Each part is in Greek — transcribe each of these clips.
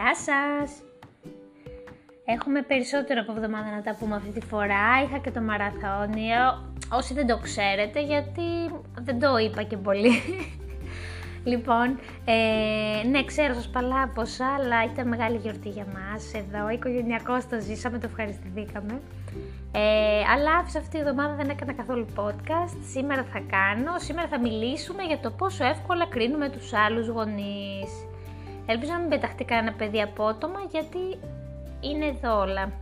Γεια σας! Έχουμε περισσότερο από εβδομάδα να τα πούμε αυτή τη φορά. Είχα και το μαραθώνιο. Όσοι δεν το ξέρετε, γιατί δεν το είπα και πολύ. λοιπόν, ε, ναι, ξέρω σας παλάποσα, αλλά ήταν μεγάλη γιορτή για μας. Εδώ, οικογενειακώς το ζήσαμε, το ευχαριστηθήκαμε. Ε, αλλά άφησα αυτή τη εβδομάδα δεν έκανα καθόλου podcast. Σήμερα θα κάνω. Σήμερα θα μιλήσουμε για το πόσο εύκολα κρίνουμε τους άλλους γονείς. Ελπίζω να μην πεταχτεί κανένα παιδί απότομα γιατί είναι εδώ όλα.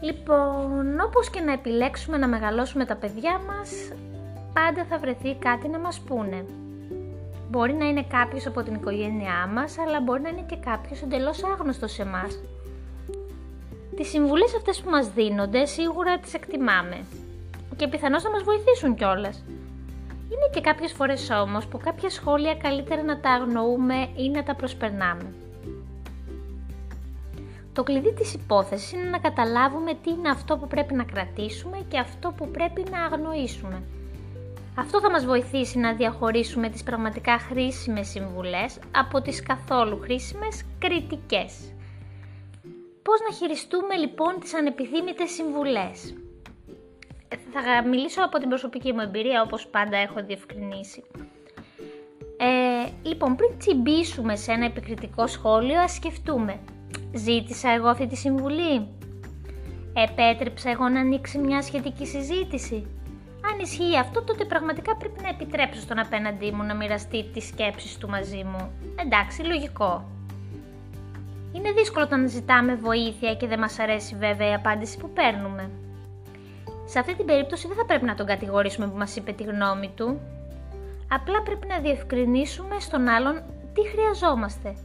Λοιπόν, όπως και να επιλέξουμε να μεγαλώσουμε τα παιδιά μας, πάντα θα βρεθεί κάτι να μας πούνε. Μπορεί να είναι κάποιος από την οικογένειά μας, αλλά μπορεί να είναι και κάποιος εντελώς άγνωστος σε εμάς. Τις συμβουλές αυτές που μας δίνονται σίγουρα τις εκτιμάμε και πιθανώς θα μας βοηθήσουν κιόλας. Είναι και κάποιες φορές όμως που κάποια σχόλια καλύτερα να τα αγνοούμε ή να τα προσπερνάμε. Το κλειδί της υπόθεσης είναι να καταλάβουμε τι είναι αυτό που πρέπει να κρατήσουμε και αυτό που πρέπει να αγνοήσουμε. Αυτό θα μας βοηθήσει να διαχωρίσουμε τις πραγματικά χρήσιμες συμβουλές από τις καθόλου χρήσιμες κριτικές. Πώς να χειριστούμε λοιπόν τις ανεπιθύμητες συμβουλές; Θα μιλήσω από την προσωπική μου εμπειρία όπως πάντα έχω διευκρινίσει. Ε, λοιπόν, πριν τσιμπήσουμε σε ένα επικριτικό σχόλιο, ας σκεφτούμε. Ζήτησα εγώ αυτή τη συμβουλή; Επέτρεψα εγώ να ανοίξει μια σχετική συζήτηση; Αν ισχύει αυτό, τότε πραγματικά πρέπει να επιτρέψω στον απέναντί μου να μοιραστεί τις σκέψεις του μαζί μου. Εντάξει, λογικό. Είναι δύσκολο όταν ζητάμε βοήθεια και δεν μας αρέσει βέβαια η απάντηση που παίρνουμε. Σε αυτή την περίπτωση δεν θα πρέπει να τον κατηγορήσουμε που μας είπε τη γνώμη του. Απλά πρέπει να διευκρινίσουμε στον άλλον τι χρειαζόμαστε.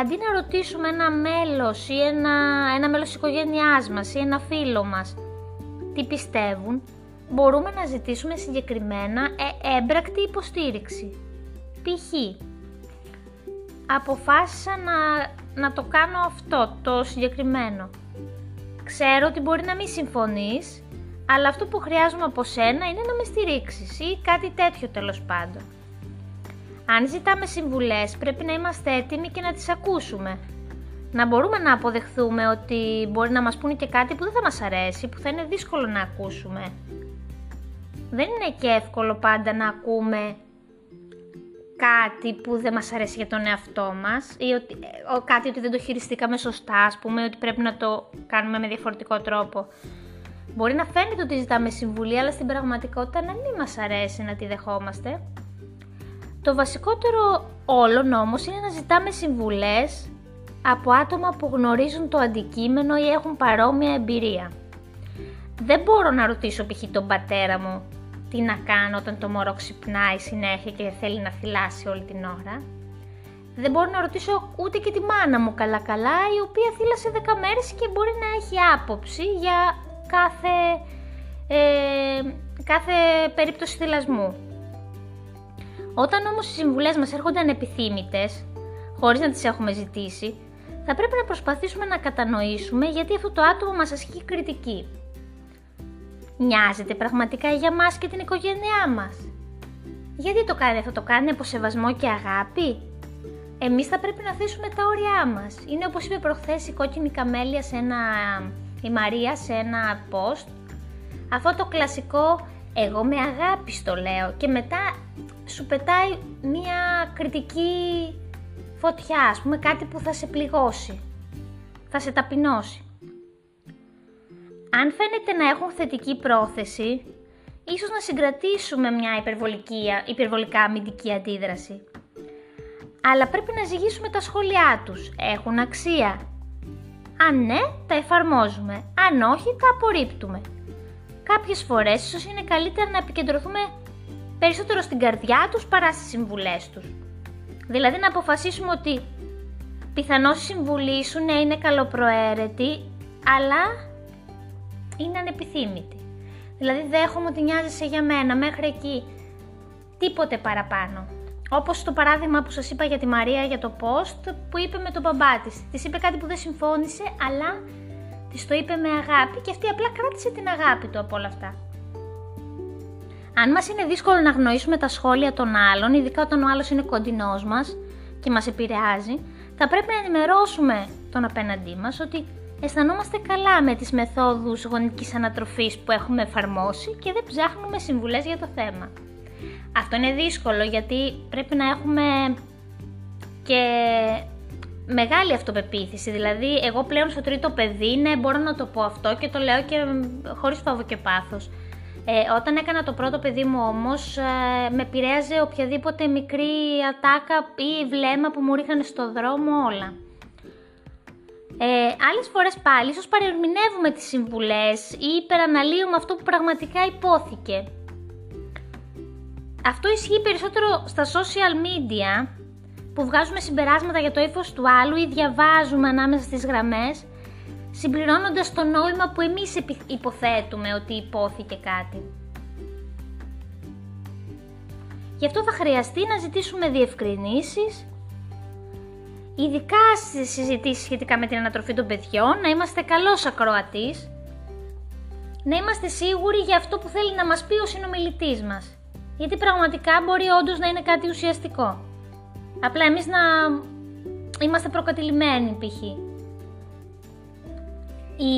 Αντί να ρωτήσουμε ένα μέλος ή ένα, ένα μέλος της οικογένειάς μας ή ένα φίλο μας τι πιστεύουν, μπορούμε να ζητήσουμε συγκεκριμένα ε, έμπρακτη υποστήριξη. Π.χ αποφάσισα να, να το κάνω αυτό, το συγκεκριμένο. Ξέρω ότι μπορεί να μην συμφωνείς, αλλά αυτό που χρειάζομαι από σένα είναι να με στηρίξεις ή κάτι τέτοιο τέλος πάντων. Αν ζητάμε συμβουλές πρέπει να είμαστε έτοιμοι και να τις ακούσουμε. Να μπορούμε να αποδεχθούμε ότι μπορεί να μας πούνε και κάτι που δεν θα μας αρέσει, που θα είναι δύσκολο να ακούσουμε. Δεν είναι και εύκολο πάντα να ακούμε κάτι που δεν μας αρέσει για τον εαυτό μας ή ότι, ο, κάτι ότι δεν το χειριστήκαμε σωστά, ας πούμε, ότι πρέπει να το κάνουμε με διαφορετικό τρόπο. Μπορεί να φαίνεται ότι ζητάμε συμβουλή, αλλά στην πραγματικότητα να μην μας αρέσει να τη δεχόμαστε. Το βασικότερο όλων όμως είναι να ζητάμε συμβουλές από άτομα που γνωρίζουν το αντικείμενο ή έχουν παρόμοια εμπειρία. Δεν μπορώ να ρωτήσω π.χ. τον πατέρα μου τι να κάνω όταν το μωρό ξυπνάει συνέχεια και θέλει να θυλάσει όλη την ώρα. Δεν μπορώ να ρωτήσω ούτε και τη μάνα μου καλά καλά, η οποία θύλασε 10 μέρες και μπορεί να έχει άποψη για κάθε, ε, κάθε περίπτωση θυλασμού. Όταν όμως οι συμβουλές μας έρχονται ανεπιθύμητες, χωρίς να τις έχουμε ζητήσει, θα πρέπει να προσπαθήσουμε να κατανοήσουμε γιατί αυτό το άτομο μας ασκεί κριτική. Νοιάζεται πραγματικά για μας και την οικογένειά μας. Γιατί το κάνει αυτό, το κάνει από σεβασμό και αγάπη; Εμείς θα πρέπει να θέσουμε τα όρια μας. Είναι όπως είπε προχθές η κόκκινη καμέλια σε ένα, η Μαρία σε ένα post. Αυτό το κλασικό εγώ με αγάπη το λέω και μετά σου πετάει μία κριτική φωτιά, ας πούμε κάτι που θα σε πληγώσει, θα σε ταπεινώσει. Αν φαίνεται να έχουν θετική πρόθεση, ίσως να συγκρατήσουμε μια υπερβολική, υπερβολικά αμυντική αντίδραση. Αλλά πρέπει να ζυγίσουμε τα σχόλιά τους. Έχουν αξία. Αν ναι, τα εφαρμόζουμε. Αν όχι, τα απορρίπτουμε. Κάποιες φορές ίσως είναι καλύτερα να επικεντρωθούμε περισσότερο στην καρδιά τους παρά στις συμβουλές τους. Δηλαδή να αποφασίσουμε ότι πιθανώς η συμβουλή σου ναι είναι καλοπροαίρετη, αλλά είναι ανεπιθύμητη. Δηλαδή δέχομαι ότι νοιάζεσαι για μένα μέχρι εκεί. Τίποτε παραπάνω. Όπως το παράδειγμα που σας είπα για τη Μαρία για το post που είπε με τον μπαμπά της. Της είπε κάτι που δεν συμφώνησε, αλλά της το είπε με αγάπη και αυτή απλά κράτησε την αγάπη του από όλα αυτά. Αν μας είναι δύσκολο να γνωρίσουμε τα σχόλια των άλλων, ειδικά όταν ο άλλος είναι κοντινός μας, και μας επηρεάζει, θα πρέπει να ενημερώσουμε τον απέναντί μας ότι αισθανόμαστε καλά με τις μεθόδους γονικής ανατροφής που έχουμε εφαρμόσει και δεν ψάχνουμε συμβουλές για το θέμα. Αυτό είναι δύσκολο γιατί πρέπει να έχουμε και μεγάλη αυτοπεποίθηση. Δηλαδή, εγώ πλέον στο τρίτο παιδί, ναι, μπορώ να το πω αυτό και το λέω και χωρίς φόβο και πάθος. Ε, όταν έκανα το πρώτο παιδί μου όμως, ε, με επηρέαζε οποιαδήποτε μικρή ατάκα ή βλέμμα που μου ρίχνανε στο δρόμο όλα. Ε, άλλες φορές πάλι, ίσως παρερμηνεύουμε τις συμβουλές ή υπεραναλύουμε αυτό που πραγματικά υπόθηκε. Αυτό ισχύει περισσότερο στα social media, που βγάζουμε συμπεράσματα για το ύφος του άλλου ή διαβάζουμε ανάμεσα στις γραμμές, συμπληρώνοντας το νόημα που εμείς υποθέτουμε ότι υπόθηκε κάτι. Γι' αυτό θα χρειαστεί να ζητήσουμε διευκρινήσεις, ειδικά στις συζητήσεις σχετικά με την ανατροφή των παιδιών, να είμαστε καλός ακροατής, να είμαστε σίγουροι για αυτό που θέλει να μας πει ο συνομιλητής μας. Γιατί πραγματικά μπορεί όντως να είναι κάτι ουσιαστικό. Απλά εμείς να είμαστε προκατηλημένοι π.χ. Η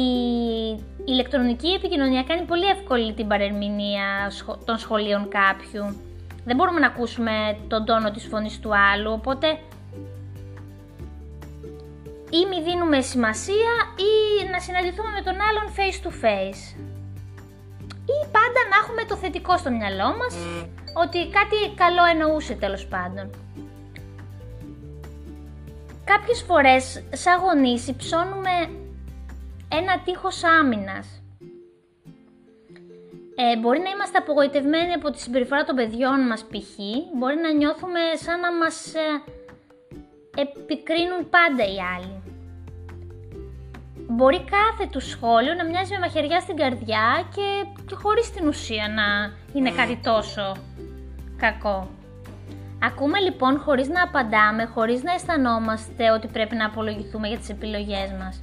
ηλεκτρονική επικοινωνία κάνει πολύ εύκολη την παρερμηνία των σχολείων κάποιου. Δεν μπορούμε να ακούσουμε τον τόνο της φωνής του άλλου, οπότε ή μη δίνουμε σημασία ή να συναντηθούμε με τον άλλον face to face. Ή πάντα να έχουμε το θετικό στο μυαλό μας, ότι κάτι καλό εννοούσε τέλος πάντων. Κάποιες φορές, σαν γονείς, υψώνουμε ένα τείχος άμυνας. Ε, μπορεί να είμαστε απογοητευμένοι από τη συμπεριφορά των παιδιών μας π.χ. Μπορεί να νιώθουμε σαν να μας ε, επικρίνουν πάντα οι άλλοι. Μπορεί κάθε του σχόλιο να μοιάζει με μαχαιριά στην καρδιά και, και χωρίς την ουσία να είναι κάτι τόσο κακό. Ακούμε λοιπόν χωρίς να απαντάμε, χωρίς να αισθανόμαστε ότι πρέπει να απολογηθούμε για τις επιλογές μας.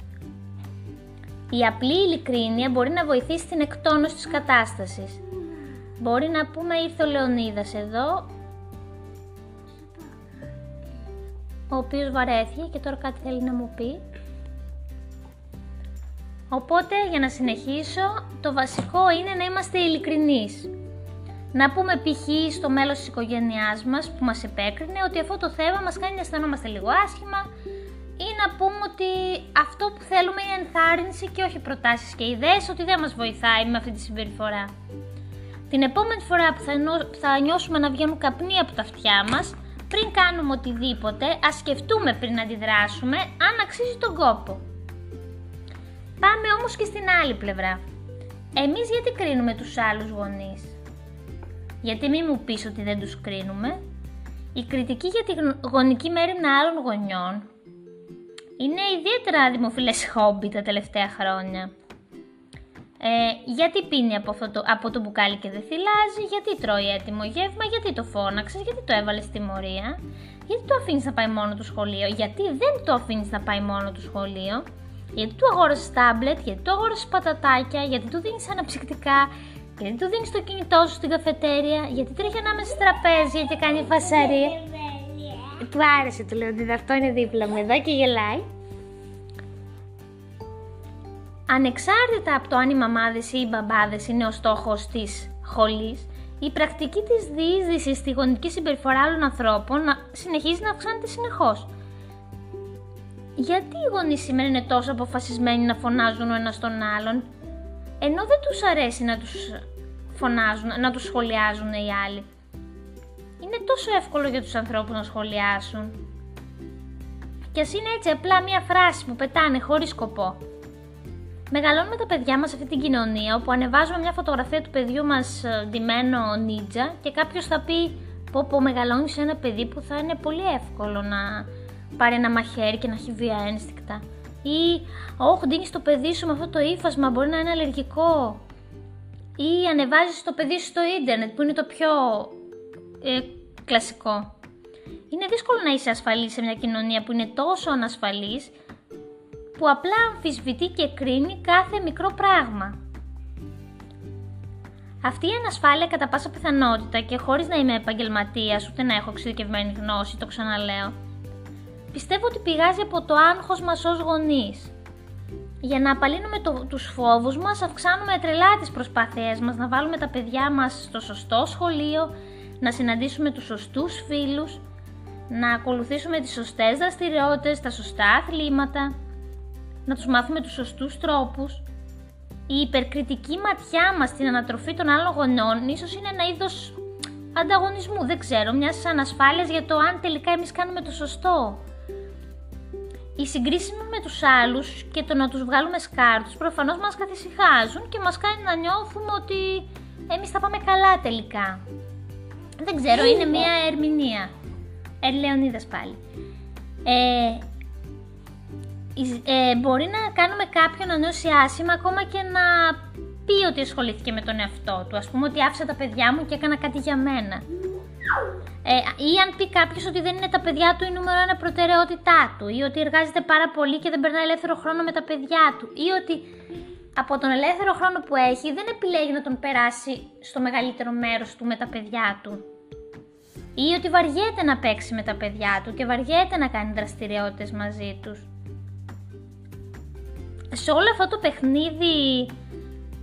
Η απλή ειλικρίνεια μπορεί να βοηθήσει στην εκτόνωση της κατάστασης. Μπορεί να πούμε ήρθε ο Λεωνίδας εδώ, ο οποίος βαρέθηκε και τώρα κάτι θέλει να μου πει. Οπότε για να συνεχίσω, το βασικό είναι να είμαστε ειλικρινείς. Να πούμε π.χ. στο μέλος της οικογένειάς μας που μας επέκρινε ότι αυτό το θέμα μας κάνει να αισθανόμαστε λίγο άσχημα ή να πούμε ότι αυτό που θέλουμε είναι ενθάρρυνση και όχι προτάσεις και ιδέες ότι δεν μας βοηθάει με αυτή τη συμπεριφορά. Την επόμενη φορά που θα, θα νιώσουμε να βγαίνουν καπνοί από τα αυτιά μας, πριν κάνουμε οτιδήποτε, ας σκεφτούμε πριν αντιδράσουμε αν αξίζει τον κόπο. Πάμε όμως και στην άλλη πλευρά. Εμείς γιατί κρίνουμε τους άλλους γονείς; Γιατί μη μου πεις ότι δεν τους κρίνουμε; Η κριτική για τη γονική μέρημνα άλλων γονιών είναι ιδιαίτερα δημοφιλές χόμπι τα τελευταία χρόνια. Ε, γιατί πίνει από, αυτό το, από το μπουκάλι και δεν θυλάζει, γιατί τρώει έτοιμο γεύμα, γιατί το φώναξες, γιατί το έβαλες στη μορία, γιατί το αφήνεις να πάει μόνο του σχολείο, γιατί δεν το αφήνεις να πάει μόνο του σχολείο, γιατί του αγόρασες τάμπλετ, γιατί του αγόρασες πατατάκια, γιατί του δίνεις αναψυκτικά, γιατί του δίνεις το κινητό σου στην καφετέρια, γιατί τρέχει ανάμεσα στο τραπέζι και κάνει φασαρία. Του άρεσε, του λέω ότι αυτό είναι δίπλα μου εδώ και γελάει. Ανεξάρτητα από το αν οι μαμάδες ή οι μπαμπάδες είναι ο στόχος της χολής, η πρακτική της διείσδυσης στη γονική συμπεριφορά άλλων ανθρώπων συνεχίζει να αυξάνεται συνεχώς. Γιατί οι γονείς σήμερα είναι τόσο αποφασισμένοι να φωνάζουν ο ένας τον άλλον, ενώ δεν τους αρέσει να τους φωνάζουν, να τους σχολιάζουν οι άλλοι; Είναι τόσο εύκολο για τους ανθρώπους να σχολιάσουν. Και ας είναι έτσι απλά μία φράση που πετάνε χωρίς σκοπό. Μεγαλώνουμε τα παιδιά μας σε αυτή την κοινωνία όπου ανεβάζουμε μια φωτογραφία του παιδιού μας ε, ντυμένο νίτζα και κάποιος θα πει πω πω μεγαλώνεις ένα παιδί που θα είναι πολύ εύκολο να πάρει ένα μαχαίρι και να έχει βία ένστικτα. Ή, όχι, δίνεις το παιδί σου με αυτό το ύφασμα, μπορεί να είναι αλλεργικό. Ή ανεβάζεις το παιδί σου στο ίντερνετ, που είναι το πιο ε, κλασικό. Είναι δύσκολο να είσαι ασφαλής σε μια κοινωνία που είναι τόσο ανασφαλής, που απλά αμφισβητεί και κρίνει κάθε μικρό πράγμα. Αυτή η ανασφάλεια κατά πάσα πιθανότητα και χωρίς να είμαι επαγγελματίας ούτε να έχω εξειδικευμένη γνώση, το ξαναλέω, πιστεύω ότι πηγάζει από το άγχος μας ως γονείς. Για να απαλύνουμε το, τους φόβους μας, αυξάνουμε τρελά τις προσπάθειές μας να βάλουμε τα παιδιά μας στο σωστό σχολείο, να συναντήσουμε τους σωστούς φίλους, να ακολουθήσουμε τις σωστές δραστηριότητες, τα σωστά αθλήματα, να τους μάθουμε τους σωστούς τρόπους. Η υπερκριτική ματιά μας στην ανατροφή των άλλων γονιών ίσως είναι ένα είδος ανταγωνισμού, δεν ξέρω, μιας ανασφάλειας για το αν τελικά εμείς κάνουμε το σωστό. Οι συγκρίσεις με τους άλλους και το να τους βγάλουμε σκάρτους προφανώς μας καθησυχάζουν και μας κάνει να νιώθουμε ότι εμείς θα πάμε καλά τελικά. Δεν ξέρω, είναι μια ερμηνεία. Ε, Λεωνίδας πάλι. Ε, ε, μπορεί να κάνουμε κάποιον να νιώσει άσχημα ακόμα και να πει ότι ασχολήθηκε με τον εαυτό του. Ας πούμε ότι άφησα τα παιδιά μου και έκανα κάτι για μένα. Ε, ή αν πει κάποιος ότι δεν είναι τα παιδιά του η νούμερο ένα προτεραιότητά του, ή ότι εργάζεται πάρα πολύ και δεν περνάει ελεύθερο χρόνο με τα παιδιά του, ή ότι από τον ελεύθερο χρόνο που έχει δεν επιλέγει να τον περάσει στο μεγαλύτερο μέρος του με τα παιδιά του. Ή ότι βαριέται να παίξει με τα παιδιά του και βαριέται να κάνει δραστηριότητες μαζί τους. Σε όλο αυτό το παιχνίδι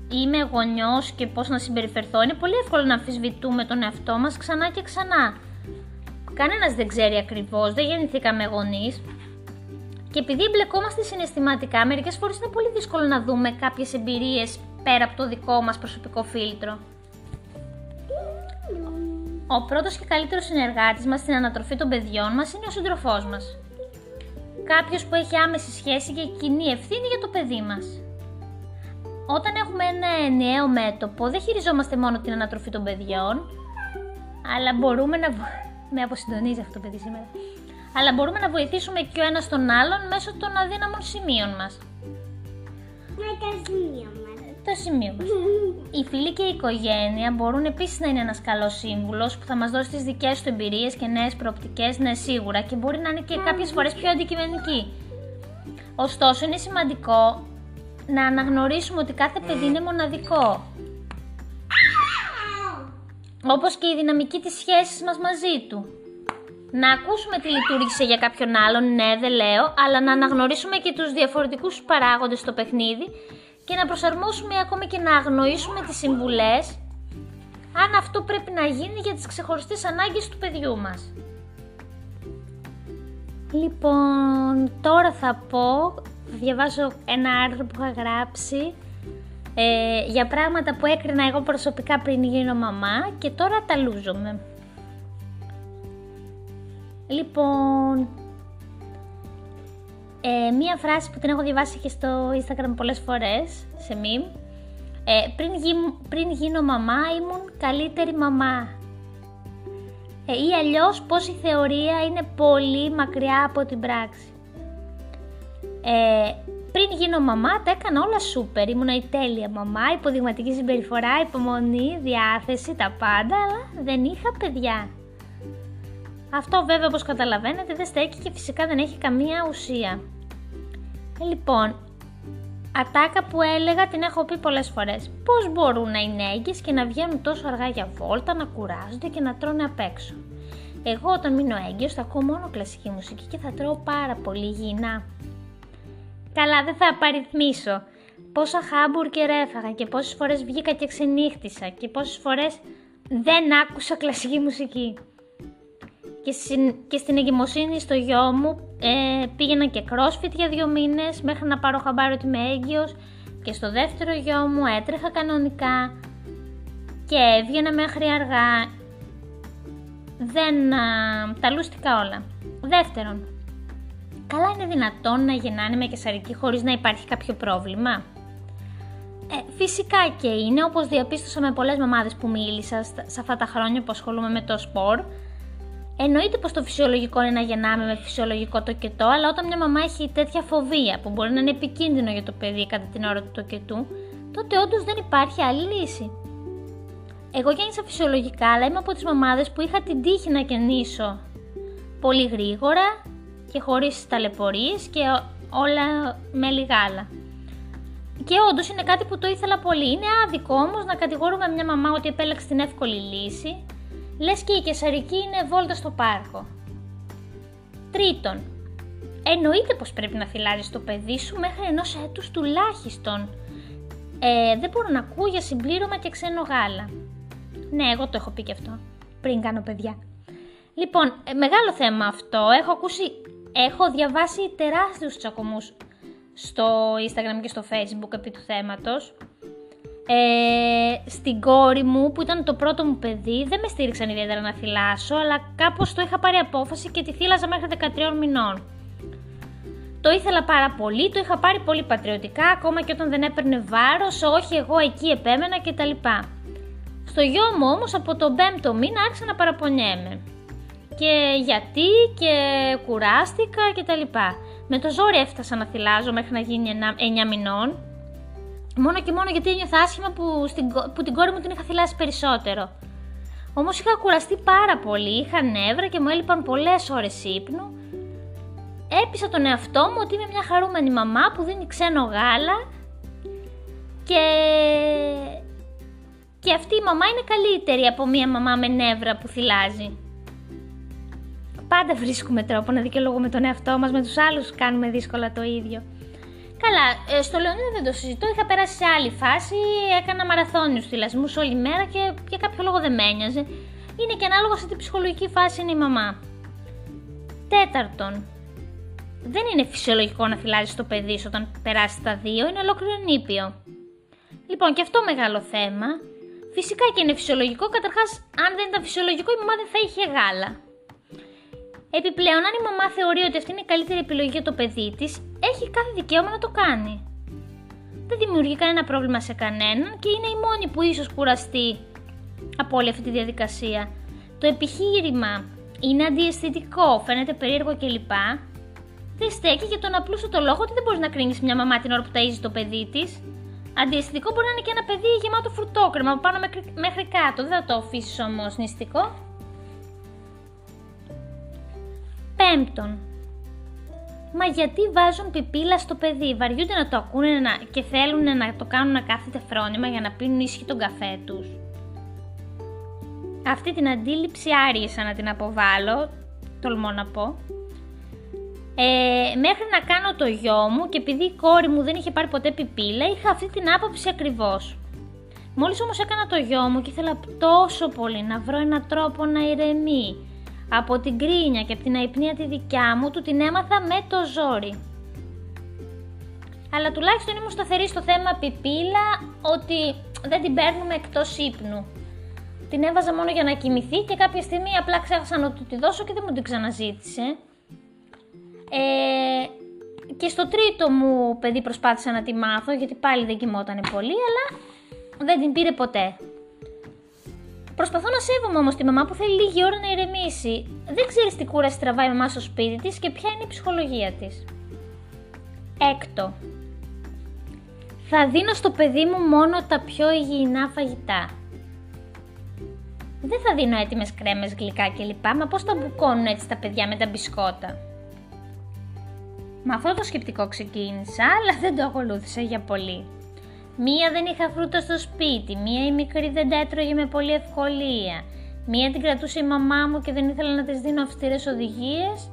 είμαι γονιός και πώς να συμπεριφερθώ είναι πολύ εύκολο να αμφισβητούμε τον εαυτό μας ξανά και ξανά. Κανένας δεν ξέρει ακριβώς, δεν γεννηθήκαμε γονείς. Και επειδή εμπλεκόμαστε συναισθηματικά, μερικές φορές είναι πολύ δύσκολο να δούμε κάποιες εμπειρίες πέρα από το δικό μας προσωπικό φίλτρο. Ο πρώτος και καλύτερος συνεργάτης μας στην ανατροφή των παιδιών μας είναι ο σύντροφός μας. Κάποιος που έχει άμεση σχέση και κοινή ευθύνη για το παιδί μας. Όταν έχουμε ένα ενιαίο μέτωπο, δεν χειριζόμαστε μόνο την ανατροφή των παιδιών, αλλά μπορούμε να με αποσυντονίζει αυτό το παιδί σήμερα. Αλλά μπορούμε να βοηθήσουμε και ο ένας τον άλλον μέσω των αδύναμων σημείων μας. Με τα σημεία μα. Το σημείο μας. Οι φίλοι και η οικογένεια μπορούν επίσης να είναι ένας καλός σύμβουλος που θα μας δώσει τις δικές του εμπειρίες και νέες προοπτικές, ναι, σίγουρα, και μπορεί να είναι και κάποιες φορές πιο αντικειμενική. Ωστόσο, είναι σημαντικό να αναγνωρίσουμε ότι κάθε παιδί είναι μοναδικό όπως και η δυναμική της σχέσης μας μαζί του. Να ακούσουμε τι λειτουργήσε για κάποιον άλλον, ναι δεν λέω, αλλά να αναγνωρίσουμε και τους διαφορετικούς παράγοντες στο παιχνίδι και να προσαρμόσουμε ακόμη και να αγνοήσουμε τις συμβουλές αν αυτό πρέπει να γίνει για τις ξεχωριστές ανάγκες του παιδιού μας. Λοιπόν, τώρα θα πω, θα διαβάσω ένα άρθρο που είχα γράψει ε, για πράγματα που έκρινα εγώ προσωπικά πριν γίνω μαμά και τώρα τα λούζομαι. Λοιπόν, ε, μία φράση που την έχω διαβάσει και στο Instagram πολλές φορές, σε meme, ε, πριν, πριν γίνω μαμά ήμουν καλύτερη μαμά. Ε, ή αλλιώς πως η θεωρία είναι πολύ μακριά από την πράξη. Ε, πριν γίνω μαμά, τα έκανα όλα σούπερ. Ήμουν η τέλεια μαμά, υποδειγματική συμπεριφορά, υπομονή, διάθεση, τα πάντα, αλλά δεν είχα παιδιά. Αυτό βέβαια όπως καταλαβαίνετε δεν στέκει και φυσικά δεν έχει καμία ουσία. Ε, λοιπόν, ατάκα που έλεγα την έχω πει πολλές φορές. Πώς μπορούν να είναι έγκυες και να βγαίνουν τόσο αργά για βόλτα, να κουράζονται και να τρώνε απ' έξω; Εγώ όταν μείνω έγκυος θα ακούω μόνο κλασική μουσική και θα τρώω πάρα πολύ υγιεινά. Καλά, δεν θα απαριθμίσω. Πόσα χάμπουργκερ έφαγα και πόσες φορές βγήκα και ξενύχτησα και πόσες φορές δεν άκουσα κλασική μουσική. Και, στην, και στην εγκυμοσύνη στο γιο μου ε, πήγαινα και crossfit για δύο μήνες μέχρι να πάρω χαμπάρι ότι είμαι έγκυος και στο δεύτερο γιο μου έτρεχα κανονικά και έβγαινα μέχρι αργά. Δεν α, τα λούστηκα όλα. Δεύτερον, Καλά είναι δυνατόν να γεννάνε με κεσαρική χωρίς να υπάρχει κάποιο πρόβλημα; Ε, φυσικά και είναι, όπως διαπίστωσα με πολλές μαμάδες που μίλησα σε αυτά τα χρόνια που ασχολούμαι με το σπορ. Εννοείται πως το φυσιολογικό είναι να γεννάμε με φυσιολογικό τοκετό, αλλά όταν μια μαμά έχει τέτοια φοβία που μπορεί να είναι επικίνδυνο για το παιδί κατά την ώρα του τοκετού, τότε όντως δεν υπάρχει άλλη λύση. Εγώ γέννησα φυσιολογικά, αλλά είμαι από τις μαμάδες που είχα την τύχη να γεννήσω πολύ γρήγορα και χωρίς ταλαιπωρίες και όλα με λιγάλα. Και όντως είναι κάτι που το ήθελα πολύ. Είναι άδικο όμως να κατηγορούμε μια μαμά ότι επέλεξε την εύκολη λύση, λες και η κεσαρική είναι βόλτα στο πάρκο. Τρίτον, Εννοείται πως πρέπει να θυλάζεις το παιδί σου μέχρι ενός έτους τουλάχιστον. Ε, δεν μπορώ να ακούω για συμπλήρωμα και ξένο γάλα. Ναι, εγώ το έχω πει και αυτό, πριν κάνω παιδιά. Λοιπόν, ε, μεγάλο θέμα αυτό. Έχω ακούσει, έχω διαβάσει τεράστιους τσακωμούς στο Instagram και στο Facebook επί του θέματος. Ε, στην κόρη μου που ήταν το πρώτο μου παιδί δεν με στήριξαν ιδιαίτερα να θυλάσω αλλά κάπως το είχα πάρει απόφαση και τη θύλαζα μέχρι 13 μηνών. Το ήθελα πάρα πολύ, το είχα πάρει πολύ πατριωτικά ακόμα και όταν δεν έπαιρνε βάρος, όχι εγώ εκεί επέμενα κτλ. Στο γιο μου όμως από τον 5ο μήνα άρχισα να παραπονιέμαι. Και γιατί και κουράστηκα κτλ. Με το ζόρι έφτασα να θυλάζω μέχρι να γίνει 9 μηνών. Μόνο και μόνο γιατί ένιωθα άσχημα που, στην, που την κόρη μου την είχα θυλάσει περισσότερο. Όμως είχα κουραστεί πάρα πολύ, είχα νεύρα και μου έλειπαν πολλές ώρες ύπνου. Έπεισα τον εαυτό μου ότι είμαι μια χαρούμενη μαμά που δίνει ξένο γάλα και... και αυτή η μαμά είναι καλύτερη από μια μαμά με νεύρα που θυλάζει. Πάντα βρίσκουμε τρόπο να δικαιολογούμε τον εαυτό μας, με τους άλλους κάνουμε δύσκολα το ίδιο. Καλά, ε, στο Λεωνίδα δεν το συζητώ, είχα περάσει σε άλλη φάση, έκανα μαραθώνιους θυλασμούς όλη μέρα και για κάποιο λόγο δεν με ένοιαζε. Είναι και ανάλογα σε τι ψυχολογική φάση είναι η μαμά. Τέταρτον, δεν είναι φυσιολογικό να θυλάζεις το παιδί σου όταν περάσεις τα δύο, είναι ολόκληρο νήπιο. Λοιπόν, και αυτό μεγάλο θέμα. Φυσικά και είναι φυσιολογικό, καταρχάς, αν δεν ήταν φυσιολογικό, η μαμά δεν θα είχε γάλα. Επιπλέον, αν η μαμά θεωρεί ότι αυτή είναι η καλύτερη επιλογή για το παιδί της, έχει κάθε δικαίωμα να το κάνει. Δεν δημιουργεί κανένα πρόβλημα σε κανέναν και είναι η μόνη που ίσως κουραστεί από όλη αυτή τη διαδικασία. Το επιχείρημα είναι αντιαισθητικό, φαίνεται περίεργο κλπ. Δεν στέκει για τον απλούστο λόγο ότι δεν μπορείς να κρίνεις μια μαμά την ώρα που ταΐζεις το παιδί της. Αντιαισθητικό μπορεί να είναι και ένα παιδί γεμάτο φρουτόκρεμα από πάνω μέχρι κάτω. Δεν θα το αφήσεις όμως νηστικό. Πέμπτον, Μα γιατί βάζουν πιπίλα στο παιδί, βαριούνται να το ακούνε να... και θέλουν να το κάνουν να κάθεται φρόνημα για να πίνουν ίσχυ τον καφέ τους. Αυτή την αντίληψη άργησα να την αποβάλω, τολμώ να πω. Ε, μέχρι να κάνω το γιο μου και επειδή η κόρη μου δεν είχε πάρει ποτέ πιπίλα, είχα αυτή την άποψη ακριβώς. Μόλις όμως έκανα το γιο μου και ήθελα τόσο πολύ να βρω έναν τρόπο να ηρεμεί, από την κρίνια και από την αϊπνία τη δικιά μου, του την έμαθα με το ζόρι. Αλλά τουλάχιστον ήμουν σταθερή στο θέμα πιπίλα ότι δεν την παίρνουμε εκτός ύπνου. Την έβαζα μόνο για να κοιμηθεί και κάποια στιγμή απλά ξέχασα να του τη δώσω και δεν μου την ξαναζήτησε. Ε, και στο τρίτο μου παιδί προσπάθησα να τη μάθω γιατί πάλι δεν κοιμόταν πολύ αλλά δεν την πήρε ποτέ. Προσπαθώ να σέβομαι όμως τη μαμά που θέλει λίγη ώρα να ηρεμήσει. Δεν ξέρεις τι κούραση τραβάει η μαμά στο σπίτι της και ποια είναι η ψυχολογία της. Έκτο. Θα δίνω στο παιδί μου μόνο τα πιο υγιεινά φαγητά. Δεν θα δίνω έτοιμες κρέμες, γλυκά κλπ. Μα πώς τα μπουκώνουν έτσι τα παιδιά με τα μπισκότα. Με αυτό το σκεπτικό ξεκίνησα, αλλά δεν το ακολούθησα για πολύ. Μία δεν είχα φρούτα στο σπίτι, μία η μικρή δεν τα έτρωγε με πολύ ευκολία. Μία την κρατούσε η μαμά μου και δεν ήθελα να της δίνω αυστηρές οδηγίες.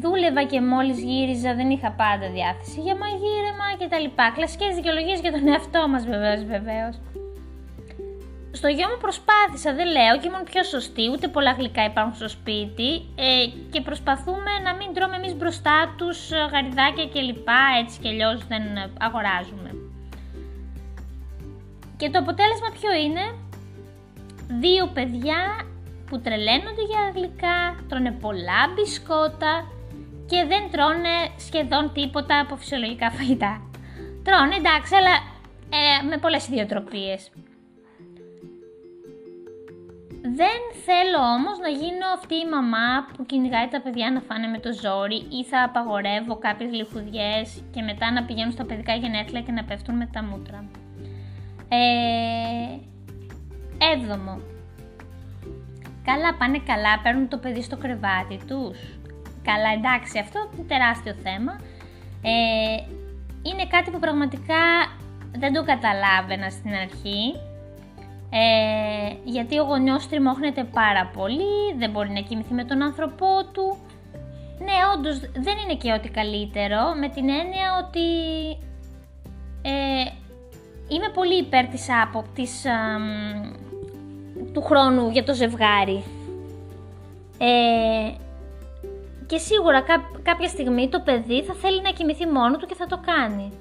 Δούλευα και μόλις γύριζα δεν είχα πάντα διάθεση για μαγείρεμα κτλ. Κλασικές δικαιολογίες για τον εαυτό μας βεβαίως βεβαίως. Στο γιο μου προσπάθησα, δεν λέω και ήμουν πιο σωστή, ούτε πολλά γλυκά υπάρχουν στο σπίτι ε, και προσπαθούμε να μην τρώμε εμείς μπροστά τους γαριδάκια κλπ. Έτσι κι αλλιώς δεν αγοράζουμε. Και το αποτέλεσμα ποιο είναι, δύο παιδιά που τρελαίνονται για γλυκά, τρώνε πολλά μπισκότα και δεν τρώνε σχεδόν τίποτα από φυσιολογικά φαγητά. Τρώνε εντάξει, αλλά ε, με πολλές ιδιοτροπίες. Δεν θέλω όμως να γίνω αυτή η μαμά που κυνηγάει τα παιδιά να φάνε με το ζόρι ή θα απαγορεύω κάποιες λιχουδιές και μετά να πηγαίνουν στα παιδικά γενέθλια και να πέφτουν με τα μούτρα. Ε, έβδομο. Καλά πάνε καλά, παίρνουν το παιδί στο κρεβάτι τους. Καλά εντάξει, αυτό είναι τεράστιο θέμα. Ε, είναι κάτι που πραγματικά δεν το καταλάβαινα στην αρχή. Ε, γιατί ο γονιός τριμώχνεται πάρα πολύ, δεν μπορεί να κοιμηθεί με τον άνθρωπό του ναι, όντως δεν είναι και ό,τι καλύτερο, με την έννοια ότι ε, είμαι πολύ υπέρ της άπο, του χρόνου για το ζευγάρι. Ε, και σίγουρα κάποια στιγμή το παιδί θα θέλει να κοιμηθεί μόνο του και θα το κάνει.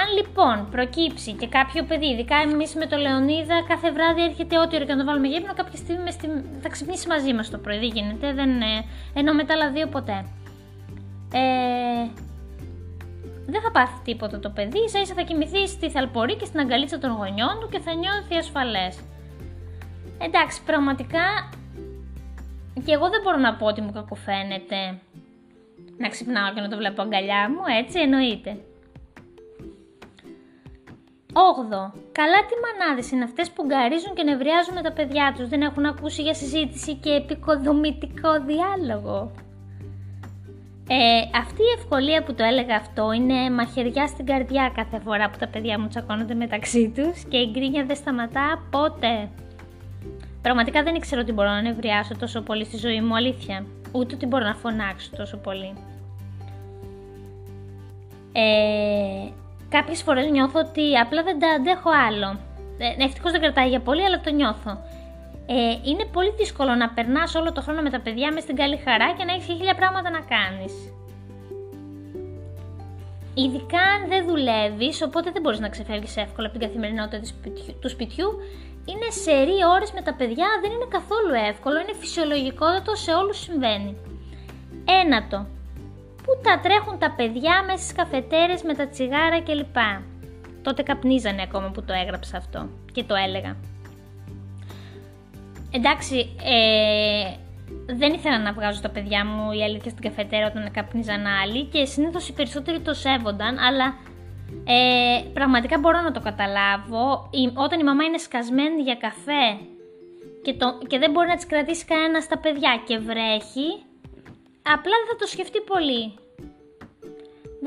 Αν λοιπόν προκύψει και κάποιο παιδί, ειδικά εμείς με το Λεωνίδα, κάθε βράδυ έρχεται ό,τι ώρα και να το βάλουμε γύπνο, κάποια στιγμή στη... θα ξυπνήσει μαζί μας το πρωί. Δεν γίνεται, δεν είναι. Ενώ μετά άλλα δύο ποτέ. Ε... Δεν θα πάθει τίποτα το παιδί, ίσα ίσα θα κοιμηθεί στη θαλπορή και στην αγκαλίτσα των γονιών του και θα νιώθει ασφαλές. Εντάξει, πραγματικά και εγώ δεν μπορώ να πω ότι μου κακοφαίνεται να ξυπνάω και να το βλέπω αγκαλιά μου, έτσι εννοείται. 8. Καλά τι μανάδες είναι αυτές που γκαρίζουν και νευριάζουν με τα παιδιά τους. Δεν έχουν ακούσει για συζήτηση και επικοδομητικό διάλογο. Ε, αυτή η ευκολία που το έλεγα αυτό είναι μαχαιριά στην καρδιά κάθε φορά που τα παιδιά μου τσακώνονται μεταξύ τους και η γκρίνια δεν σταματά ποτέ. Πραγματικά δεν ήξερα ότι μπορώ να νευριάσω τόσο πολύ στη ζωή μου, αλήθεια. Ούτε ότι μπορώ να φωνάξω τόσο πολύ. Ε, Κάποιες φορές νιώθω ότι απλά δεν τα αντέχω άλλο. Ε, Ευτυχώς δεν κρατάει για πολύ, αλλά το νιώθω. Ε, είναι πολύ δύσκολο να περνάς όλο το χρόνο με τα παιδιά μες στην καλή χαρά και να έχεις χίλια πράγματα να κάνεις. Ειδικά αν δεν δουλεύεις, οπότε δεν μπορείς να ξεφεύγεις εύκολα από την καθημερινότητα του σπιτιού. Είναι σερή ώρες με τα παιδιά, δεν είναι καθόλου εύκολο, είναι φυσιολογικότατο, σε όλους συμβαίνει. Ένατο που τα τρέχουν τα παιδιά μέσα στις καφετέρες με τα τσιγάρα κλπ. Τότε καπνίζανε ακόμα που το έγραψα αυτό και το έλεγα. Εντάξει, ε, δεν ήθελα να βγάζω τα παιδιά μου η αλήθεια στην καφετέρα όταν καπνίζαν άλλοι και συνήθως οι περισσότεροι το σέβονταν, αλλά ε, πραγματικά μπορώ να το καταλάβω. όταν η μαμά είναι σκασμένη για καφέ και, το, και δεν μπορεί να τις κρατήσει κανένας στα παιδιά και βρέχει, απλά δεν θα το σκεφτεί πολύ.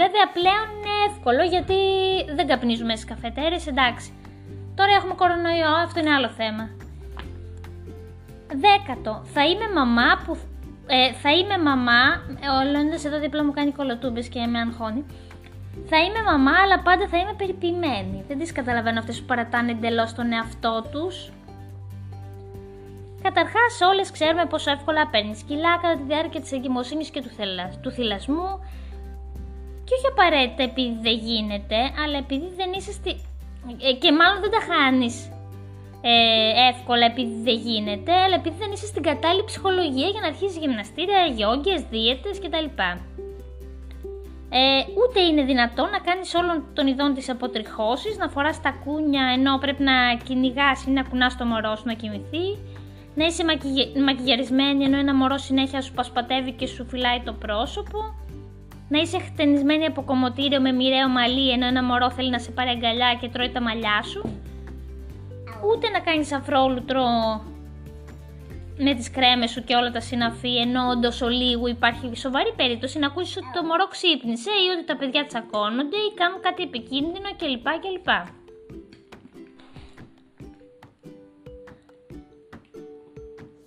Βέβαια πλέον είναι εύκολο γιατί δεν καπνίζουμε στις καφετέρες, εντάξει. Τώρα έχουμε κορονοϊό, αυτό είναι άλλο θέμα. Δέκατο, θα είμαι μαμά που... Ε, θα είμαι μαμά, ο Λεωνίδας εδώ δίπλα μου κάνει κολοτούμπες και με αγχώνει. Θα είμαι μαμά, αλλά πάντα θα είμαι περιποιημένη. Δεν τις καταλαβαίνω αυτές που παρατάνε εντελώς τον εαυτό τους. Καταρχάς, όλες ξέρουμε πόσο εύκολα παίρνεις κιλά κατά τη διάρκεια της εγκυμοσύνης και του, θελα... του θυλασμού. Και όχι απαραίτητα επειδή δεν γίνεται, αλλά επειδή δεν είσαι στη. Ε, και μάλλον δεν τα χάνεις ε, εύκολα επειδή δεν γίνεται, αλλά επειδή δεν είσαι στην κατάλληλη ψυχολογία για να αρχίσεις γυμναστήρια, γιόγκες, δίαιτες κτλ. Ε, ούτε είναι δυνατόν να κάνεις όλων των ειδών της αποτριχώσεις, να φοράς τα κούνια ενώ πρέπει να κυνηγάς ή να κουνάς το μωρό σου να κοιμηθεί, να είσαι μακιγιαρισμένη ενώ ένα μωρό συνέχεια σου πασπατεύει και σου φυλάει το πρόσωπο, να είσαι χτενισμένη από κομμωτήριο με μοιραίο μαλλί ενώ ένα μωρό θέλει να σε πάρει αγκαλιά και τρώει τα μαλλιά σου, ούτε να κάνεις αφρόλουτρο με τις κρέμες σου και όλα τα συναφή ενώ όντως ολίγου υπάρχει σοβαρή περίπτωση να ακούσεις ότι το μωρό ξύπνησε ή ότι τα παιδιά τσακώνονται ή κάνουν κάτι επικίνδυνο κλπ. κλπ.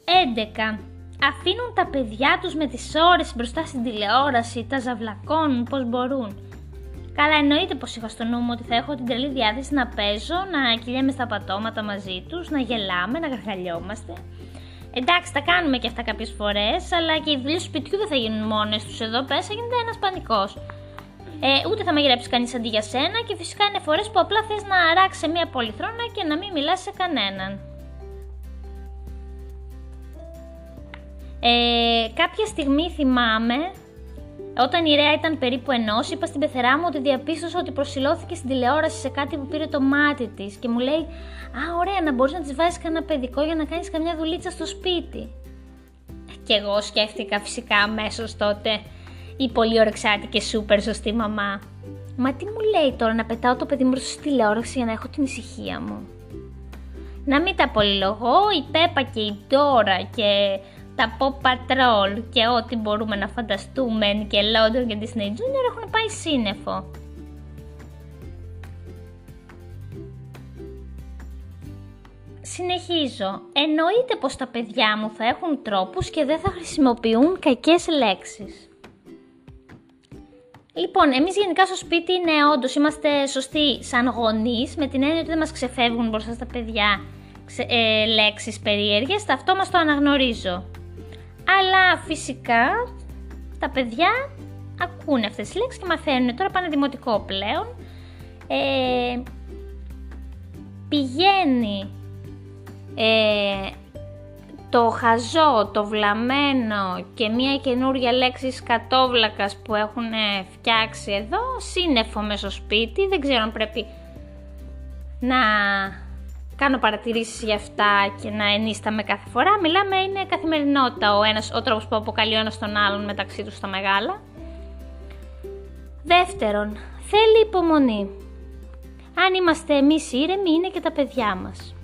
11. Αφήνουν τα παιδιά τους με τις ώρες μπροστά στην τηλεόραση, τα ζαβλακώνουν πως μπορούν. Καλά εννοείται πως είχα στο νου μου ότι θα έχω την τρελή διάθεση να παίζω, να κυλιέμαι στα πατώματα μαζί τους, να γελάμε, να γαργαλιόμαστε. Εντάξει, τα κάνουμε και αυτά κάποιες φορές, αλλά και οι δουλειές του σπιτιού δεν θα γίνουν μόνες τους εδώ πέσα, γίνεται ένας πανικός. Ε, ούτε θα μαγειρέψει κανείς αντί για σένα και φυσικά είναι φορές που απλά θες να αράξεις σε μια πολυθρόνα και να μην μιλάς σε κανέναν. Ε, κάποια στιγμή θυμάμαι, όταν η Ρέα ήταν περίπου ενός, είπα στην πεθερά μου ότι διαπίστωσα ότι προσιλώθηκε στην τηλεόραση σε κάτι που πήρε το μάτι της και μου λέει: Α, ωραία, να μπορείς να της βάζεις κανένα παιδικό για να κάνεις καμιά δουλίτσα στο σπίτι. Και εγώ σκέφτηκα φυσικά αμέσως τότε η πολύ ορεξάτη και σούπερ σωστή μαμά. Μα τι μου λέει τώρα να πετάω το παιδί μου στη τηλεόραση για να έχω την ησυχία μου; Να μην τα πολυλογώ, η Πέπα και η Ντόρα και τα Pop Patrol και ό,τι μπορούμε να φανταστούμε και London και Disney Junior έχουν πάει σύννεφο. Συνεχίζω. Εννοείται πως τα παιδιά μου θα έχουν τρόπους και δεν θα χρησιμοποιούν κακές λέξεις. Λοιπόν, εμείς γενικά στο σπίτι είναι όντως είμαστε σωστοί σαν γονείς, με την έννοια ότι δεν μας ξεφεύγουν μπροστά στα παιδιά ε, λέξεις περίεργες, αυτό μας το αναγνωρίζω. Αλλά φυσικά τα παιδιά ακούνε αυτές τις λέξεις και μαθαίνουν. Τώρα πάνε δημοτικό πλέον. Ε, πηγαίνει ε, το χαζό, το βλαμμένο και μια καινούρια λέξη σκατόβλακας που έχουν φτιάξει εδώ, σύννεφο μέσα στο σπίτι, δεν ξέρω αν πρέπει να κάνω παρατηρήσεις για αυτά και να ενίσταμε κάθε φορά. Μιλάμε, είναι καθημερινότητα ο, ένας, ο τρόπος που αποκαλεί ο ένας τον άλλον μεταξύ τους στα μεγάλα. Δεύτερον, θέλει υπομονή. Αν είμαστε εμείς ήρεμοι, είναι και τα παιδιά μας.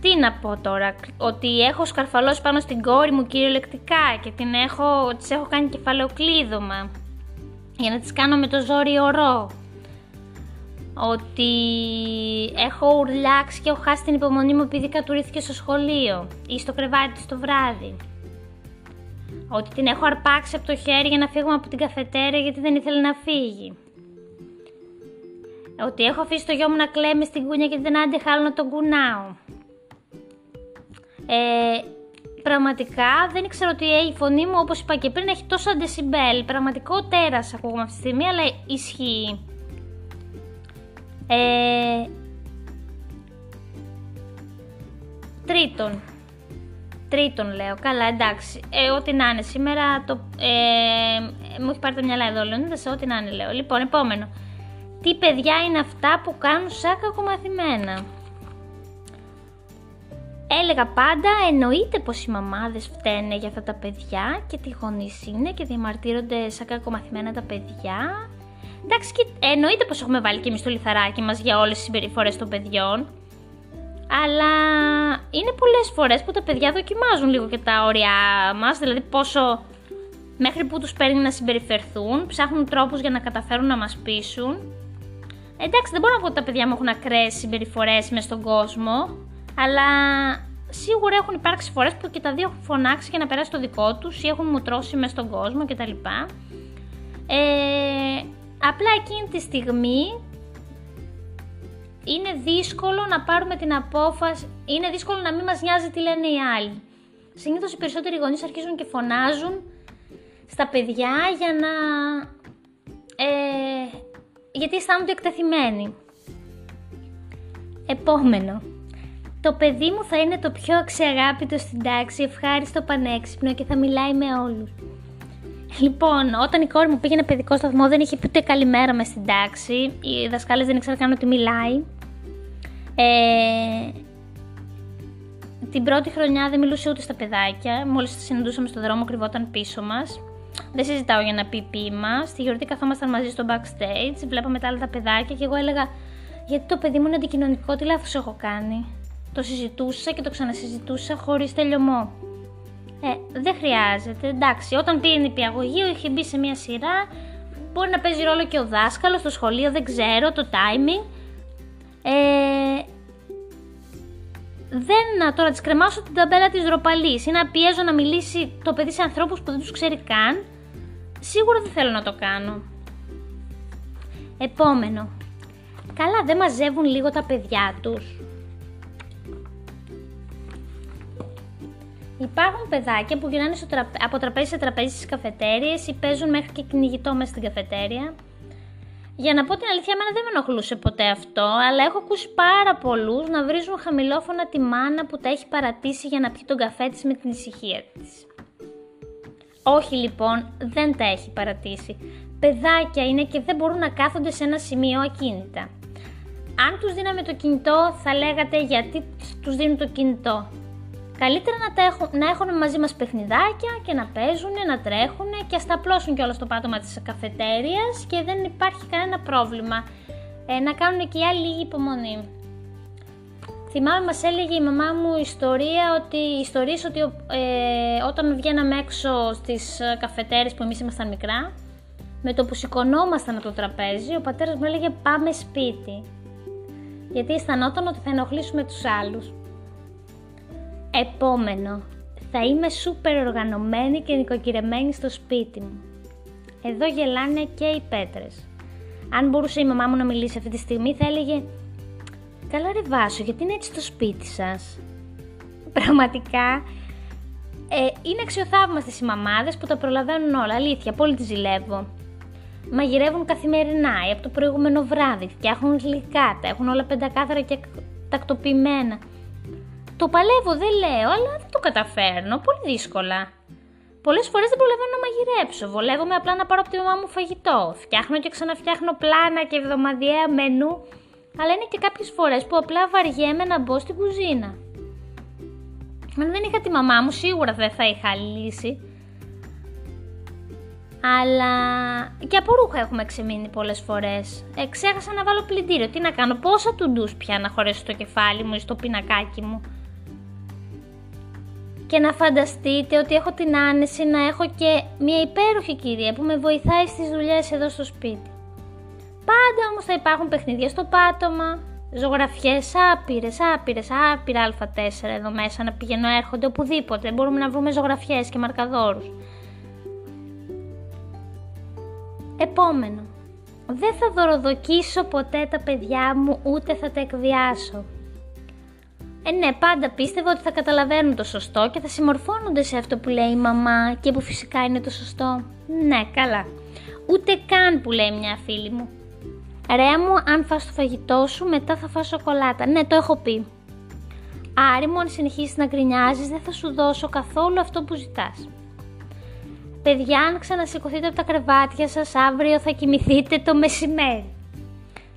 Τι να πω τώρα, ότι έχω σκαρφαλώσει πάνω στην κόρη μου κυριολεκτικά και την έχω, τις έχω κάνει κεφαλαιοκλείδωμα για να τις κάνω με το ζόρι ορό. Ότι έχω ουρλιάξει και έχω χάσει την υπομονή μου επειδή κατουρίθηκε στο σχολείο ή στο κρεβάτι της το βράδυ. Ότι την έχω αρπάξει από το χέρι για να φύγουμε από την καφετέρια γιατί δεν ήθελε να φύγει. Ότι έχω αφήσει το γιο μου να κλαίμε στην κούνια γιατί δεν άντεχα άλλο να τον κουνάω. Ε, πραγματικά δεν ήξερα ότι η φωνή μου όπως είπα και πριν έχει τόσο αντεσιμπέλ. Πραγματικό τέρας ακούγομαι αυτή τη στιγμή αλλά ισχύει. Ε, τρίτον. Τρίτον λέω. Καλά εντάξει. Ε, ό,τι να είναι σήμερα. Το, ε, μου έχει πάρει τα μυαλά εδώ. Λέω. σε ό,τι να είναι λέω. Λοιπόν, επόμενο. Τι παιδιά είναι αυτά που κάνουν σαν κακομαθημένα. Έλεγα πάντα, εννοείται πως οι μαμάδες φταίνε για αυτά τα παιδιά και τι γονείς είναι και διαμαρτύρονται σαν κακομαθημένα τα παιδιά. Εντάξει, και εννοείται πως έχουμε βάλει και εμείς το λιθαράκι μας για όλες τις συμπεριφορές των παιδιών. Αλλά είναι πολλές φορές που τα παιδιά δοκιμάζουν λίγο και τα όρια μας, δηλαδή πόσο μέχρι που τους παίρνει να συμπεριφερθούν, ψάχνουν τρόπους για να καταφέρουν να μας πείσουν. Εντάξει, δεν μπορώ να πω ότι τα παιδιά μου έχουν ακραίες συμπεριφορές μέσα στον κόσμο, αλλά σίγουρα έχουν υπάρξει φορές που και τα δύο έχουν φωνάξει για να περάσει το δικό τους ή έχουν μουτρώσει μέσα στον κόσμο κτλ. Ε, απλά εκείνη τη στιγμή είναι δύσκολο να πάρουμε την απόφαση, είναι δύσκολο να μην μας νοιάζει τι λένε οι άλλοι. Συνήθως οι περισσότεροι γονείς αρχίζουν και φωνάζουν στα παιδιά για να... Ε, γιατί αισθάνονται εκτεθειμένοι. Επόμενο. Το παιδί μου θα είναι το πιο αξιαγάπητο στην τάξη, ευχάριστο, πανέξυπνο και θα μιλάει με όλους. Λοιπόν, όταν η κόρη μου πήγαινε παιδικό σταθμό δεν είχε πει ούτε καλημέρα μες στην τάξη. Οι δασκάλες δεν ήξεραν καν ότι μιλάει. Ε, την πρώτη χρονιά δεν μιλούσε ούτε στα παιδάκια. Μόλις τα συναντούσαμε στον δρόμο, κρυβόταν πίσω μας. Δεν συζητάω για να πει πείμα. Στη γιορτή καθόμασταν μαζί στο backstage. Βλέπαμε τα άλλα τα παιδάκια και εγώ έλεγα Γιατί το παιδί μου είναι αντικοινωνικό, τι λάθος έχω κάνει. Το συζητούσα και το ξανασυζητούσα χωρίς τελειωμό. Ε, δεν χρειάζεται. Εντάξει, όταν πήγε νηπιαγωγείο είχε μπει σε μια σειρά. Μπορεί να παίζει ρόλο και ο δάσκαλος στο σχολείο, δεν ξέρω, το timing. Ε, δεν να τώρα της κρεμάσω την ταμπέλα της ροπαλής ή να πιέζω να μιλήσει το παιδί σε ανθρώπους που δεν τους ξέρει καν. Σίγουρα δεν θέλω να το κάνω. Επόμενο. Καλά δεν μαζεύουν λίγο τα παιδιά τους. Υπάρχουν παιδάκια που γυρνάνε στο από τραπέζι σε τραπέζι στις καφετέρειε ή παίζουν μέχρι και κυνηγητό μέσα στην καφετέρια. Για να πω την αλήθεια, εμένα δεν με ενοχλούσε ποτέ αυτό, αλλά έχω ακούσει πάρα πολλούς να βρίζουν χαμηλόφωνα τη μάνα που τα έχει παρατήσει για να πιει τον καφέ της με την ησυχία της. Όχι λοιπόν, δεν τα έχει παρατήσει. Παιδάκια είναι και δεν μπορούν να κάθονται σε ένα σημείο ακίνητα. Αν τους δίναμε το κινητό θα λέγατε γιατί τους δίνουν το κινητό. Καλύτερα να, τα έχουν, να έχουν μαζί μας παιχνιδάκια και να παίζουν, να τρέχουν και ας τα απλώσουν κιόλας στο πάτωμα της καφετέριας και δεν υπάρχει κανένα πρόβλημα. Ε, να κάνουν και οι άλλοι λίγη υπομονή. Θυμάμαι μας έλεγε η μαμά μου ιστορία ότι, ιστορίες ότι ε, όταν βγαίναμε έξω στις καφετέρες που εμείς ήμασταν μικρά, με το που σηκωνόμασταν από το τραπέζι, ο πατέρας μου έλεγε πάμε σπίτι. γιατί αισθανόταν ότι θα ενοχλήσουμε τους άλλους. Επόμενο, θα είμαι σούπερ οργανωμένη και νοικοκυρεμένη στο σπίτι μου. Εδώ γελάνε και οι πέτρες. Αν μπορούσε η μαμά μου να μιλήσει αυτή τη στιγμή θα έλεγε «Καλά ρε Βάσο, γιατί είναι έτσι στο σπίτι σας» πραγματικά ε, είναι αξιοθαύμαστες οι μαμάδες που τα προλαβαίνουν όλα. Αλήθεια, πολύ τις ζηλεύω. Μαγειρεύουν καθημερινά ή από το προηγούμενο βράδυ, φτιάχνουν γλυκά, τα έχουν όλα πεντακάθαρα και τακτοποιημένα. Το παλεύω, δεν λέω, αλλά δεν το καταφέρνω, πολύ δύσκολα. Πολλές φορές δεν προλαβαίνω να μαγειρέψω. Βολεύομαι απλά να πάρω από τη μαμά μου φαγητό. Φτιάχνω και ξαναφτιάχνω πλάνα και εβδομαδιαία μενού. Αλλά είναι και κάποιες φορές που απλά βαριέμαι να μπω στην κουζίνα. Αν δεν είχα τη μαμά μου, σίγουρα δεν θα είχα άλλη λύση. Αλλά και από ρούχα έχουμε ξεμείνει πολλές φορές. Ε, ξέχασα να βάλω πλυντήριο. Τι να κάνω, πόσα του ντους πια να χωρέσω στο κεφάλι μου ή στο πινακάκι μου; Και να φανταστείτε ότι έχω την άνεση να έχω και μια υπέροχη κυρία που με βοηθάει στις δουλειές εδώ στο σπίτι. Πάντα όμως θα υπάρχουν παιχνίδια στο πάτωμα, ζωγραφιές άπειρες, άπειρες, άπειρα α4 εδώ μέσα να πηγαίνω έρχονται οπουδήποτε. Μπορούμε να βρούμε ζωγραφιές και μαρκαδόρους. Επόμενο. Δεν θα δωροδοκίσω ποτέ τα παιδιά μου ούτε θα τα εκβιάσω. Ε ναι, πάντα πίστευα ότι θα καταλαβαίνουν το σωστό και θα συμμορφώνονται σε αυτό που λέει η μαμά και που φυσικά είναι το σωστό. Ναι, καλά. Ούτε καν που λέει μια φίλη μου. Ρε μου, αν φας το φαγητό σου, μετά θα φας σοκολάτα. Ναι, το έχω πει. Άρη μου, αν συνεχίσεις να γκρινιάζεις, δεν θα σου δώσω καθόλου αυτό που ζητάς. Παιδιά, αν ξανασηκωθείτε από τα κρεβάτια σας, αύριο θα κοιμηθείτε το μεσημέρι.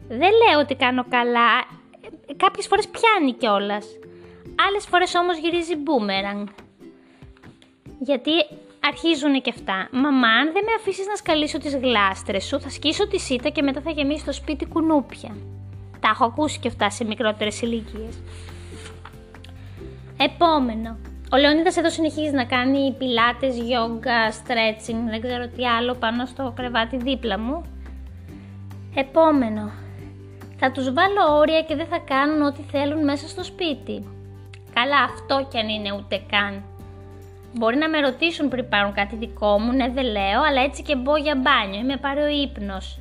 Δεν λέω ότι κάνω καλά, κάποιες φορές πιάνει κιόλας. Άλλες φορές όμως γυρίζει μπούμερανγκ. Γιατί αρχίζουν και αυτά. Μαμά, αν δεν με αφήσεις να σκαλίσω τις γλάστρες σου, θα σκίσω τη σίτα και μετά θα γεμίσει το σπίτι κουνούπια. Τα έχω ακούσει και αυτά σε μικρότερες ηλικίες. Επόμενο. Ο Λεωνίδας εδώ συνεχίζει να κάνει πιλάτες, γιόγκα, stretching, δεν ξέρω τι άλλο πάνω στο κρεβάτι δίπλα μου. Επόμενο. Θα τους βάλω όρια και δεν θα κάνουν ό,τι θέλουν μέσα στο σπίτι. Καλά αυτό κι αν είναι ούτε καν. Μπορεί να με ρωτήσουν πριν πάρουν κάτι δικό μου, ναι δεν λέω, αλλά έτσι και μπω για μπάνιο ή με πάρει ο ύπνος.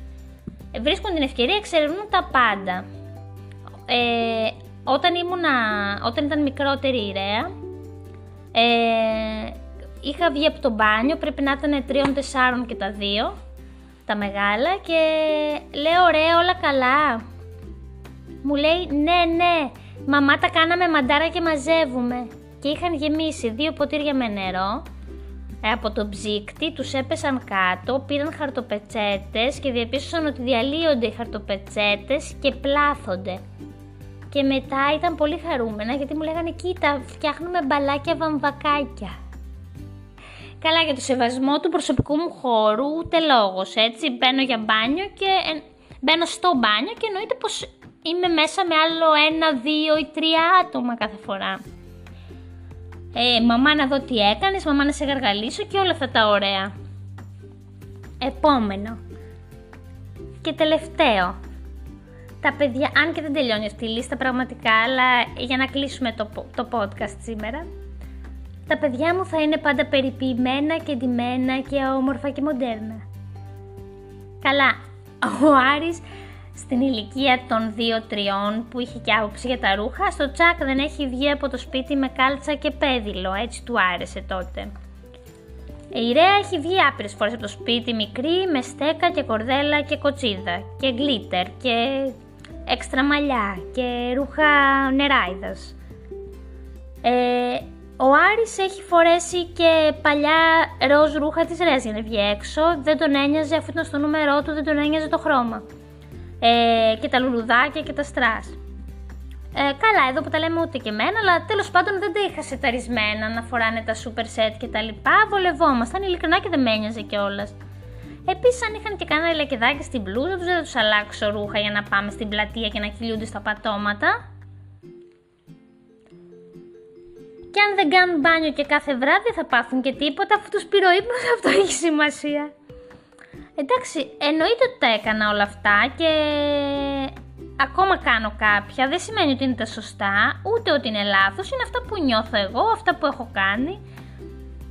Ε, βρίσκουν την ευκαιρία, εξερευνούν τα πάντα. Ε, όταν, ήμουνα, όταν ήταν μικρότερη η Ρέα, ε, είχα βγει από το μπάνιο, πρέπει να ήταν τριών τεσσάρων και τα δύο, τα μεγάλα και λέω ωραία όλα καλά. Μου λέει ναι ναι, μαμά τα κάναμε μαντάρα και μαζεύουμε και είχαν γεμίσει δύο ποτήρια με νερό ε, από το ψύκτη, τους έπεσαν κάτω, πήραν χαρτοπετσέτες και διαπίστωσαν ότι διαλύονται οι χαρτοπετσέτες και πλάθονται. Και μετά ήταν πολύ χαρούμενα γιατί μου λέγανε κοίτα φτιάχνουμε μπαλάκια βαμβακάκια. Καλά για το σεβασμό του προσωπικού μου χώρου ούτε λόγος έτσι μπαίνω για μπάνιο και μπαίνω στο μπάνιο και εννοείται πως είμαι μέσα με άλλο ένα, δύο ή τρία άτομα κάθε φορά ε, μαμά να δω τι έκανες, μαμά να σε γαργαλίσω και όλα αυτά τα ωραία. Επόμενο. Και τελευταίο. Τα παιδιά, αν και δεν τελειώνει αυτή η λίστα πραγματικά, αλλά για να κλείσουμε το, το podcast σήμερα, τα παιδιά μου θα είναι πάντα περιποιημένα και ντυμένα και όμορφα και μοντέρνα. Καλά, ο Άρης στην ηλικία των 2-3 που είχε και άποψη για τα ρούχα, στο τσάκ δεν έχει βγει από το σπίτι με κάλτσα και πέδιλο, έτσι του άρεσε τότε. Η Ρέα έχει βγει άπειρες φορές από το σπίτι μικρή με στέκα και κορδέλα και κοτσίδα και γκλίτερ και έξτρα μαλλιά και ρούχα νεράιδας. Ε, ο Άρης έχει φορέσει και παλιά ροζ ρούχα της Ρέας για να βγει έξω, δεν τον ένοιαζε αφού ήταν στο νούμερό του, δεν τον ένοιαζε το χρώμα ε, και τα λουλουδάκια και τα στρας. Ε, καλά, εδώ που τα λέμε ούτε και εμένα, αλλά τέλος πάντων δεν τα είχα σεταρισμένα να φοράνε τα super set και τα λοιπά. Βολευόμασταν, ειλικρινά και δεν με ένοιαζε κιόλας. Επίσης, αν είχαν και κανένα λεκεδάκι στην μπλούζα τους, δεν θα τους αλλάξω ρούχα για να πάμε στην πλατεία και να κυλιούνται στα πατώματα. Και αν δεν κάνουν μπάνιο και κάθε βράδυ θα πάθουν και τίποτα, αφού τους πήρε ο ύπνος, αυτό έχει σημασία. Εντάξει, εννοείται ότι τα έκανα όλα αυτά και ακόμα κάνω κάποια δεν σημαίνει ότι είναι τα σωστά, ούτε ότι είναι λάθος, είναι αυτά που νιώθω εγώ, αυτά που έχω κάνει.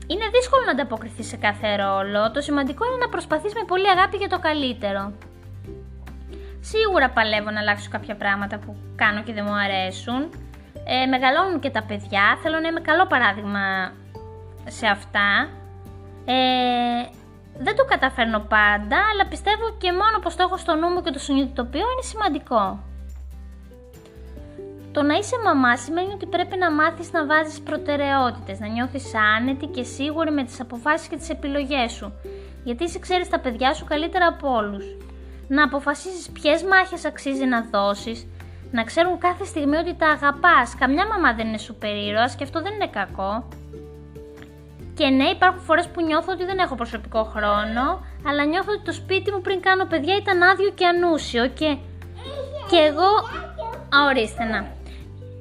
Είναι δύσκολο να ανταποκριθείς σε κάθε ρόλο, το σημαντικό είναι να προσπαθείς με πολύ αγάπη για το καλύτερο. Σίγουρα παλεύω να αλλάξω κάποια πράγματα που κάνω και δεν μου αρέσουν. Ε, μεγαλώνουν και τα παιδιά, θέλω να είμαι καλό παράδειγμα σε αυτά. Ε, δεν το καταφέρνω πάντα, αλλά πιστεύω και μόνο πως το έχω στο νου μου και το συνειδητοποιώ είναι σημαντικό. Το να είσαι μαμά σημαίνει ότι πρέπει να μάθεις να βάζεις προτεραιότητες, να νιώθεις άνετη και σίγουρη με τις αποφάσεις και τις επιλογές σου, γιατί εσύ ξέρεις τα παιδιά σου καλύτερα από όλους. Να αποφασίσεις ποιες μάχες αξίζει να δώσεις, να ξέρουν κάθε στιγμή ότι τα αγαπάς, καμιά μαμά δεν είναι σούπερ ήρωας και αυτό δεν είναι κακό. Και ναι, υπάρχουν φορές που νιώθω ότι δεν έχω προσωπικό χρόνο, αλλά νιώθω ότι το σπίτι μου πριν κάνω παιδιά ήταν άδειο και ανούσιο και, και εγώ. Α, ορίστε να.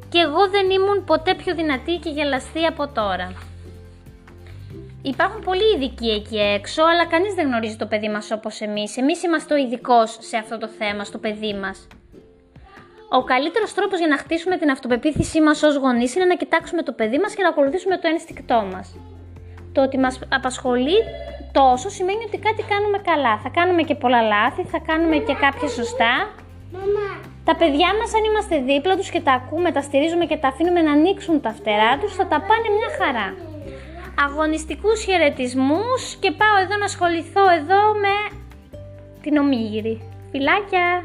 Και εγώ δεν ήμουν ποτέ πιο δυνατή και γελαστή από τώρα. Υπάρχουν πολλοί ειδικοί εκεί έξω, αλλά κανείς δεν γνωρίζει το παιδί μας όπως εμείς. Εμείς είμαστε ο ειδικός σε αυτό το θέμα, στο παιδί μας. Ο καλύτερος τρόπος για να χτίσουμε την αυτοπεποίθησή μας ως γονείς είναι να κοιτάξουμε το παιδί μας και να ακολουθήσουμε το ένστικτό μας το ότι μας απασχολεί τόσο σημαίνει ότι κάτι κάνουμε καλά. Θα κάνουμε και πολλά λάθη, θα κάνουμε και κάποια σωστά. Μαμά. Τα παιδιά μας αν είμαστε δίπλα τους και τα ακούμε, τα στηρίζουμε και τα αφήνουμε να ανοίξουν τα φτερά τους, θα τα πάνε μια χαρά. Αγωνιστικούς χαιρετισμούς και πάω εδώ να ασχοληθώ εδώ με την ομίγυρη. Φιλάκια!